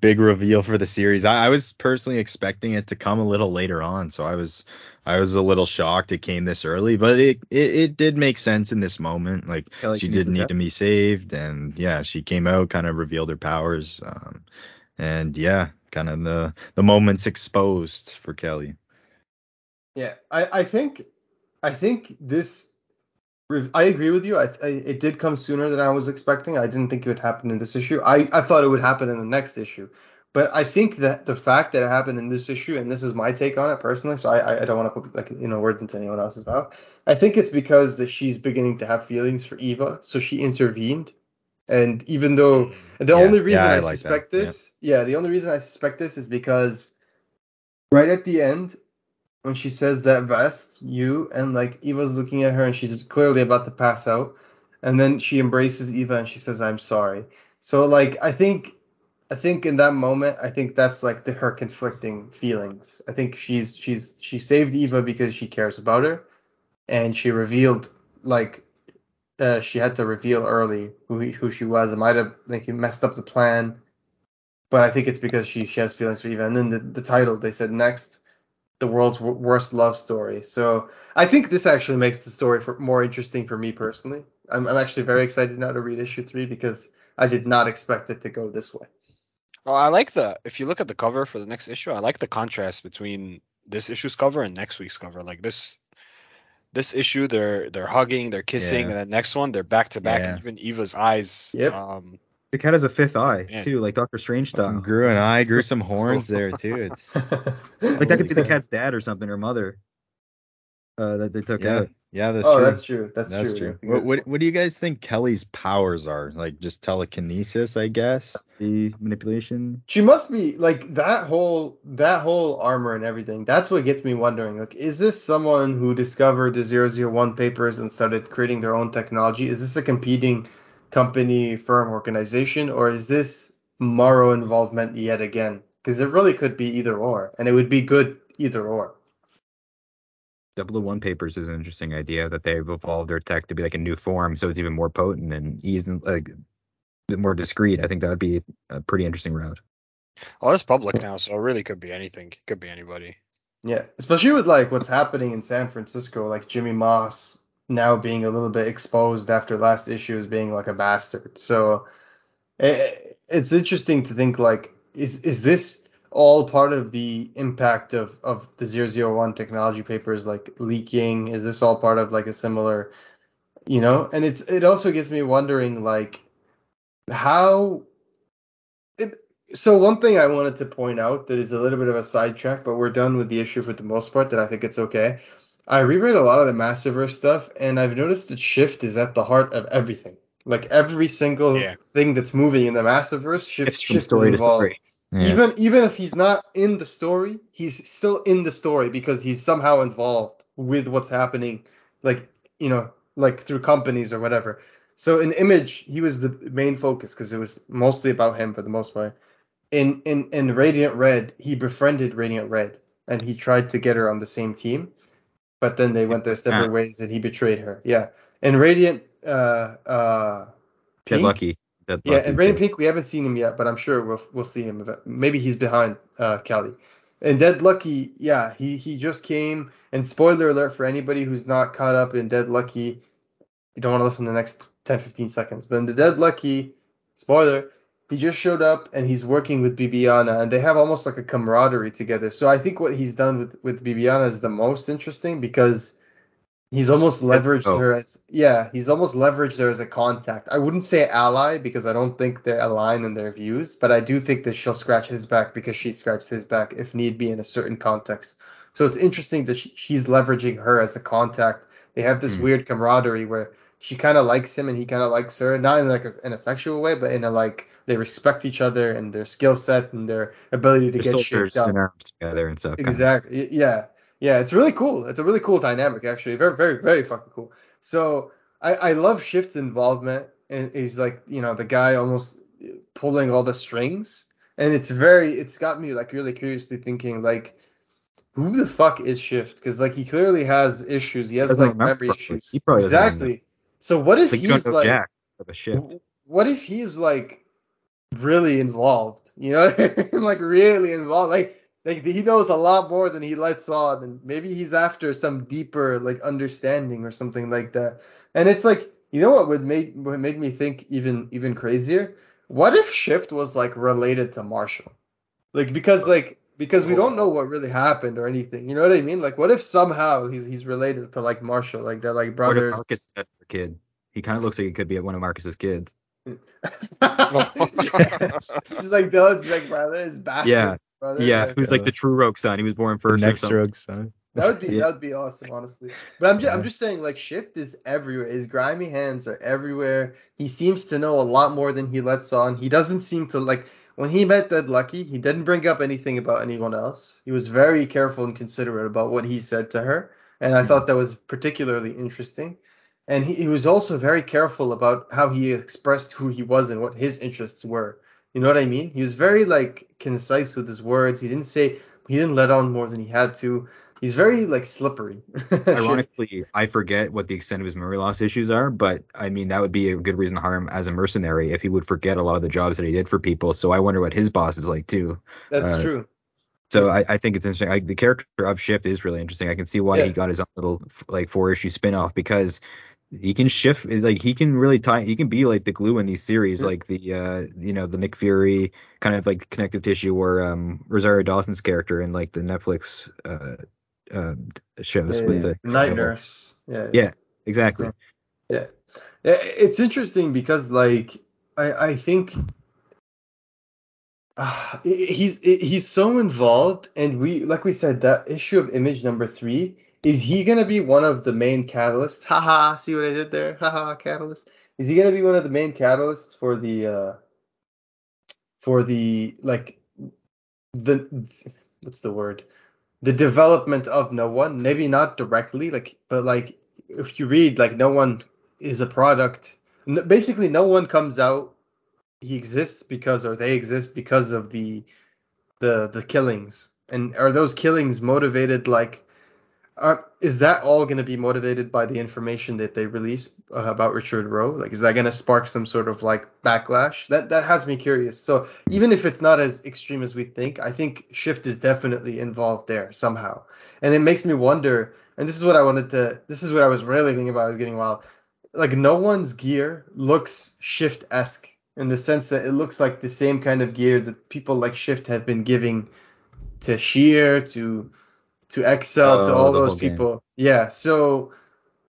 big reveal for the series. I, I, was personally expecting it to come a little later on, so I was I was a little shocked it came this early, but it it, it did make sense in this moment. Like Kelly she didn't need to be saved, and yeah, she came out, kind of revealed her powers, um, and yeah, kind of the the moments exposed for Kelly. Yeah, I I think I think this I agree with you. I, I, it did come sooner than I was expecting. I didn't think it would happen in this issue. I, I thought it would happen in the next issue. But I think that the fact that it happened in this issue, and this is my take on it personally, so I, I don't want to put like you know words into anyone else's mouth. I think it's because that she's beginning to have feelings for Eva, so she intervened. And even though mm. the yeah, only reason yeah, I, I like suspect that. this, yeah. yeah, the only reason I suspect this is because right at the end, when she says that vest, you and like Eva's looking at her and she's clearly about to pass out, and then she embraces Eva and she says, "I'm sorry." So like I think I think in that moment, I think that's like the, her conflicting feelings. I think she's she's she saved Eva because she cares about her, and she revealed like uh, she had to reveal early who he, who she was. It might have like messed up the plan, but I think it's because she she has feelings for Eva. And then the, the title they said next the world's w- worst love story. So I think this actually makes the story for, more interesting for me personally. I'm, I'm actually very excited now to read issue three because I did not expect it to go this way. Well, I like the if you look at the cover for the next issue, I like the contrast between this issue's cover and next week's cover. Like this this issue, they're they're hugging, they're kissing, yeah. and the next one, they're back to back, and even Eva's eyes yep. um, the cat has a fifth eye yeah. too, like Doctor Strange style. Grew an eye, grew some horns there too. It's like that could be the cat's dad or something or mother. Uh, that they took yeah. out. Yeah, that's oh, true. that's true. That's, that's true. true. What, what, what do you guys think Kelly's powers are? Like just telekinesis, I guess. The manipulation. She must be like that whole that whole armor and everything. That's what gets me wondering. Like, is this someone who discovered the 001 papers and started creating their own technology? Is this a competing company, firm, organization, or is this Morrow involvement yet again? Because it really could be either or, and it would be good either or. 001 papers is an interesting idea that they've evolved their tech to be like a new form, so it's even more potent and easy, like more discreet. I think that would be a pretty interesting route. Well, it's public now, so it really could be anything. It could be anybody. Yeah, especially with like what's happening in San Francisco, like Jimmy Moss now being a little bit exposed after last issue as being like a bastard. So it, it's interesting to think like is is this all part of the impact of of the 001 technology papers like leaking? Is this all part of like a similar you know? And it's it also gets me wondering like how it, so one thing I wanted to point out that is a little bit of a sidetrack, but we're done with the issue for the most part. That I think it's okay. I reread a lot of the Massiverse stuff, and I've noticed that Shift is at the heart of everything. Like every single yeah. thing that's moving in the Massiverse, Shift, Shift story is involved. Yeah. Even even if he's not in the story, he's still in the story because he's somehow involved with what's happening, like you know, like through companies or whatever. So in Image, he was the main focus because it was mostly about him for the most part. In in in Radiant Red, he befriended Radiant Red and he tried to get her on the same team but then they went their separate ways and he betrayed her. Yeah. And Radiant uh uh Pink, Dead Lucky. Yeah, and Radiant Pink we haven't seen him yet, but I'm sure we'll we'll see him. Maybe he's behind uh Kelly. And Dead Lucky, yeah, he he just came. And spoiler alert for anybody who's not caught up in Dead Lucky, you don't want to listen to the next 10 15 seconds. But in the Dead Lucky, spoiler, he just showed up and he's working with Bibiana and they have almost like a camaraderie together. So I think what he's done with with Bibiana is the most interesting because he's almost leveraged oh. her as yeah, he's almost leveraged her as a contact. I wouldn't say ally because I don't think they align in their views, but I do think that she'll scratch his back because she scratched his back if need be in a certain context. So it's interesting that she, he's leveraging her as a contact. They have this mm. weird camaraderie where she kind of likes him and he kind of likes her, not in like a, in a sexual way, but in a like they respect each other and their skill set and their ability to They're get shit done together and stuff. Exactly. Yeah. Yeah. It's really cool. It's a really cool dynamic actually. Very, very, very fucking cool. So I, I love Shift's involvement and he's like, you know, the guy almost pulling all the strings. And it's very, it's got me like really curiously thinking like, who the fuck is Shift? Because like he clearly has issues. He has like memory issues. exactly. So what if he's like, Jack of a shift. What if he's like really involved. You know, what I mean? like really involved. Like like he knows a lot more than he lets on, and maybe he's after some deeper like understanding or something like that. And it's like you know what would make what made me think even even crazier? What if Shift was like related to Marshall? Like because like because we don't know what really happened or anything. You know what I mean? Like what if somehow he's he's related to like Marshall, like they're like What if brothers. Marcus is that kid? He kind of looks like he could be one of Marcus's kids. Just like Dylan's big brother, his bastard Yeah, brother. Yeah, like- who's like the true Rogue son? He was born The first. or next rogue son. That would be Yeah. that would be awesome, honestly. But I'm just I'm just saying like Shift is everywhere. His grimy hands are everywhere. He seems to know a lot more than he lets on. He doesn't seem to like when he met Dead Lucky, he didn't bring up anything about anyone else. He was very careful and considerate about what he said to her, and I mm-hmm. thought that was particularly interesting. And he, he was also very careful about how he expressed who he was and what his interests were. You know what I mean? He was very like concise with his words. He didn't say he didn't let on more than he had to. He's very like slippery. Ironically, I forget what the extent of his memory loss issues are, but I mean that would be a good reason to hire him as a mercenary if he would forget a lot of the jobs that he did for people. So I wonder what his boss is like too. That's uh, true. So I, I think it's interesting. Like the character of Shift is really interesting. I can see why Yeah. he got his own little like four issue spinoff because he can shift like he can really tie he can be like the glue in these series Yeah. like the uh you know the Nick Fury kind of like connective tissue or um Rosario Dawson's character in like the Netflix uh uh shows Yeah, with yeah. the Night Nurse. Yeah. Yeah. exactly Yeah. Yeah, It's interesting because like I I think uh, he's he's so involved and we like we said that issue of image number 3 is he going to be one of the main catalysts? Haha, see what I did there? Haha, catalyst. Is he going to be one of the main catalysts for the uh for the like the what's the word? The development of no one, maybe not directly like but like if you read like no one is a product basically no one comes out he exists because or they exist because of the the the killings and are those killings motivated like are, is that all going to be motivated by the information that they release uh, about Richard Rowe? Like, is that going to spark some sort of like backlash? That that has me curious. So even if it's not as extreme as we think, I think Shift is definitely involved there somehow, and it makes me wonder. And this is what I wanted to. This is what I was really thinking about. I was Getting wild. Like no one's gear looks Shift esque in the sense that it looks like the same kind of gear that people like Shift have been giving to Sheer to to Excel to Oh, all those people. Yeah. So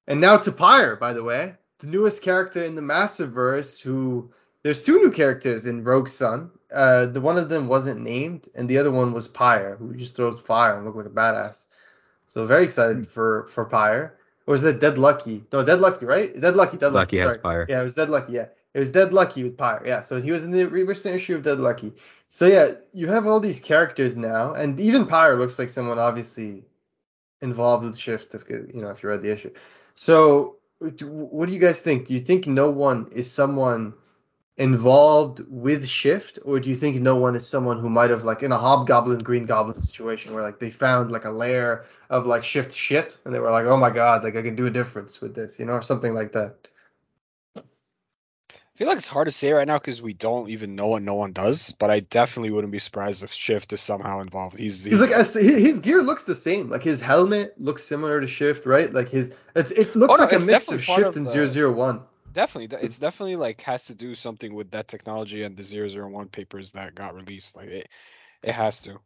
and now to Pyre, by the way, the newest character in the Massiverse. Who there's two new characters in Rogue Sun. Uh, the one of them wasn't named, and the other one was Pyre, who just throws fire and look like a badass. So very Hmm. excited for for Pyre. Or is it Dead Lucky? No, Dead Lucky, right? Dead Lucky, Dead Lucky. Lucky has. Pyre. Yeah, it was Dead Lucky. Yeah, it was Dead Lucky with Pyre. Yeah, so he was in the recent issue of Dead Lucky. So yeah, you have all these characters now, and even Pyre looks like someone obviously involved with Shift. If you know, if you read the issue. So what do you guys think? Do you think no one is someone involved with Shift, or do you think no one is someone who might have like in a Hobgoblin Green Goblin situation where like they found like a layer of like Shift shit and they were like, oh my god, like I can do a difference with this, you know, or something like that. I feel like it's hard to say right now because we don't even know what no one does. But I definitely wouldn't be surprised if Shift is somehow involved. He's, He's like his gear looks the same. Like his helmet looks similar to Shift, right? Like his it's it looks Oh, no, like a mix of Shift of and uh, the- 001. definitely it's definitely like has to do something with that technology and the 001 papers that got released. Like it, it has to.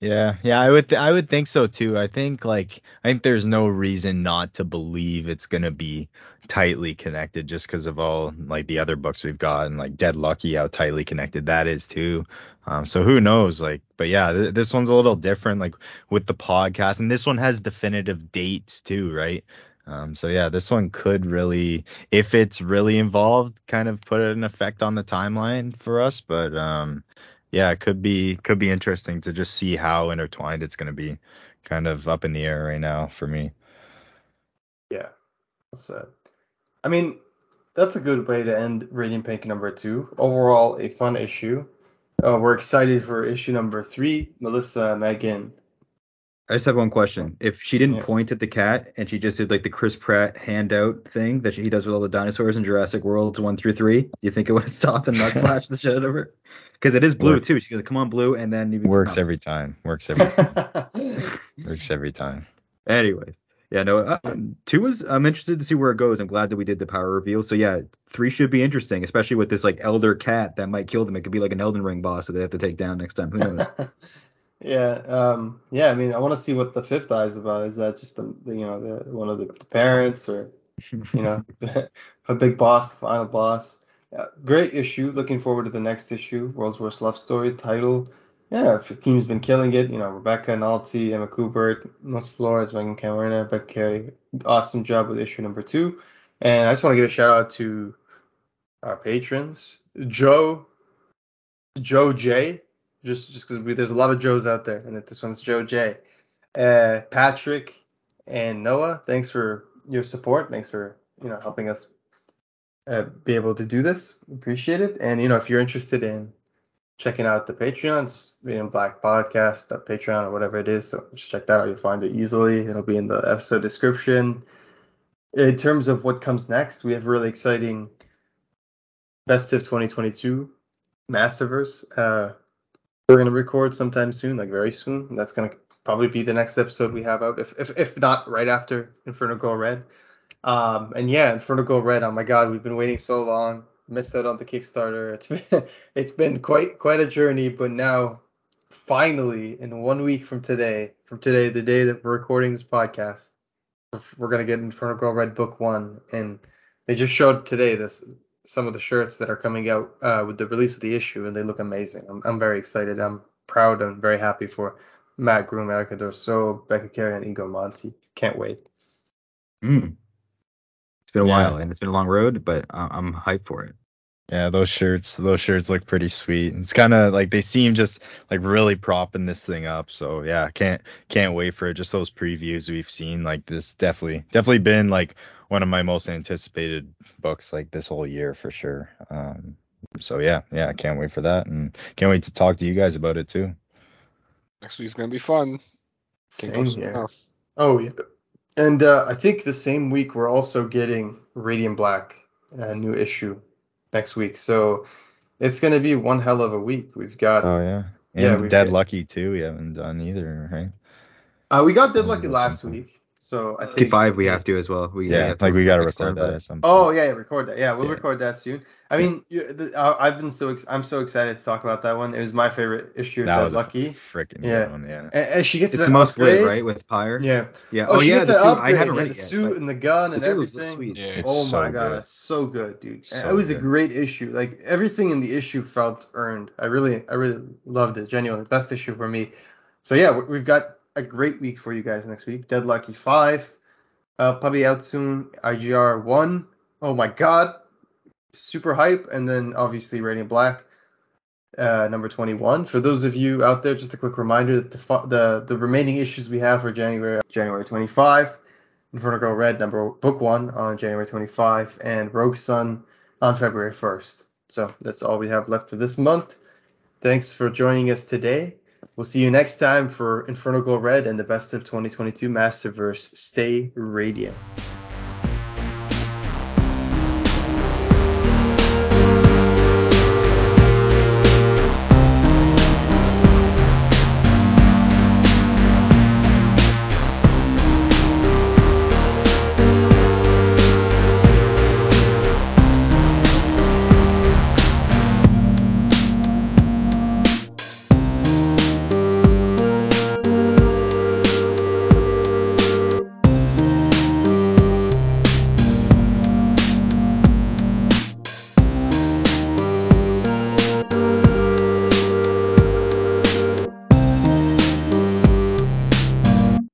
Yeah, yeah, I would th- I would think so too. I think like I think there's no reason not to believe it's gonna be tightly connected just because of all like the other books we've got and like Dead Lucky how tightly connected that is too. Um, so who knows? Like, but yeah, th- this one's a little different like with the podcast, and this one has definitive dates too, right? Um, so yeah, this one could really, if it's really involved, kind of put an effect on the timeline for us. But um, yeah, it could be could be interesting to just see how intertwined it's going to be. Kind of up in the air right now for me. Yeah. Said. I mean, that's a good way to end Radiant Pink number two. Overall, a fun issue. Uh, we're excited for issue number three. Melissa, Megan, I just have one question. If she didn't Yeah. point at the cat and she just did like the Chris Pratt handout thing that she, he does with all the dinosaurs in Jurassic Worlds one through three, do you think it would have stopped and not slashed the shit out of her? Because it is blue Works. too. She goes, "Come on, blue," and then you Works every time. Works every time. works every time. Anyways, yeah, no. Um, two is I'm interested to see where it goes. I'm glad that we did the power reveal. So yeah, three should be interesting, especially with this like elder cat that might kill them. It could be like an Elden Ring boss that they have to take down next time. Who knows? yeah, um, yeah. I mean, I want to see what the fifth eye is about. Is that just the, the you know the one of the, the parents or you know a big boss, the final boss? Great issue. Looking forward to the next issue, World's Worst Love Story title. Yeah, the team's been killing it. You know, Rebecca Nalty, Emma Kubert, Nos Flores, Meghan Camarena, Beck Carey. Awesome job with issue number two. And I just want to give a shout out to our patrons, Joe, Joe J. Just just because there's a lot of Joes out there, and this one's Joe J. Uh, Patrick and Noah, thanks for your support. Thanks for you know helping us uh, be able to do this. Appreciate it. And you know if you're interested in checking out the Patreons, Radiant Black Podcast, the Patreon or whatever it is. So just check that out. You'll find it easily. It'll be in the episode description. In terms of what comes next, we have really exciting Best of 2022 Massiverse. Uh, we're gonna record sometime soon, like very soon. That's gonna probably be the next episode we have out, if if, if not right after Inferno Girl Red. Um, and yeah, Inferno Girl Red. Oh my God, we've been waiting so long missed out on the Kickstarter. It's been it's been quite quite a journey, but now finally in one week from today, from today, the day that we're recording this podcast, we're gonna get Inferno Girl Red Book One, and they just showed today this some of the shirts that are coming out uh, with the release of the issue, and they look amazing. I'm I'm very excited. I'm proud and very happy for Matt Groom, Erica D'Urso, Becca Carey, and Igor Monti. Can't wait. Mm. It's been a Yeah. while and it's been a long road, but uh, I'm hyped for it. Yeah, those shirts, those shirts look pretty sweet. It's kind of like they seem just like really propping this thing up. So yeah, can't can't wait for it. Just those previews we've seen, like this definitely definitely been like one of my most anticipated books like this whole year for sure. Um, so yeah, yeah, I can't wait for that, and can't wait to talk to you guys about it too. Next week's gonna be fun. Can't Same go here. Oh yeah. And uh, I think the same week we're also getting Radiant Black, a new issue next week. So it's gonna be one hell of a week. We've got Oh yeah, Yeah, and we Dead. Lucky too. We haven't done either, right? uh, we got Dead Lucky last week. So I think 55 we have to as well. We, uh, Yeah, have to like we gotta record time, that at some. Oh yeah, yeah, record that. Yeah, we'll Yeah. record that soon. I mean, you, the, I, I've been so ex- I'm so excited to talk about that one. It was my favorite issue of that Dead was Lucky. freaking Yeah. good one. Yeah. And, and she gets It's that the most lit, right? With Pyre. Yeah. Yeah. Oh, oh she yeah, gets the suit. I upgrade. haven't yeah, read the it yet. suit and the gun and suit looks everything. sweet. Yeah, It's oh so my god, good. it's so good, dude. So it was a great issue. Like everything in the issue felt earned. I really, I really loved it. Genuinely, best issue for me. So yeah, we've got a great week for you guys next week. Dead Lucky Five, uh, probably out soon. IGR One. Oh my god, super hype. And then obviously Radiant Black. Uh, number 21. For those of you out there, just a quick reminder that the the, the remaining issues we have for January January 25, Inferno Girl Red number book one on January 25, and Rogue Sun on February 1st. So that's all we have left for this month. Thanks for joining us today. We'll see you next time for Inferno Girl Red and the best of 2022 Massiverse. Stay radiant.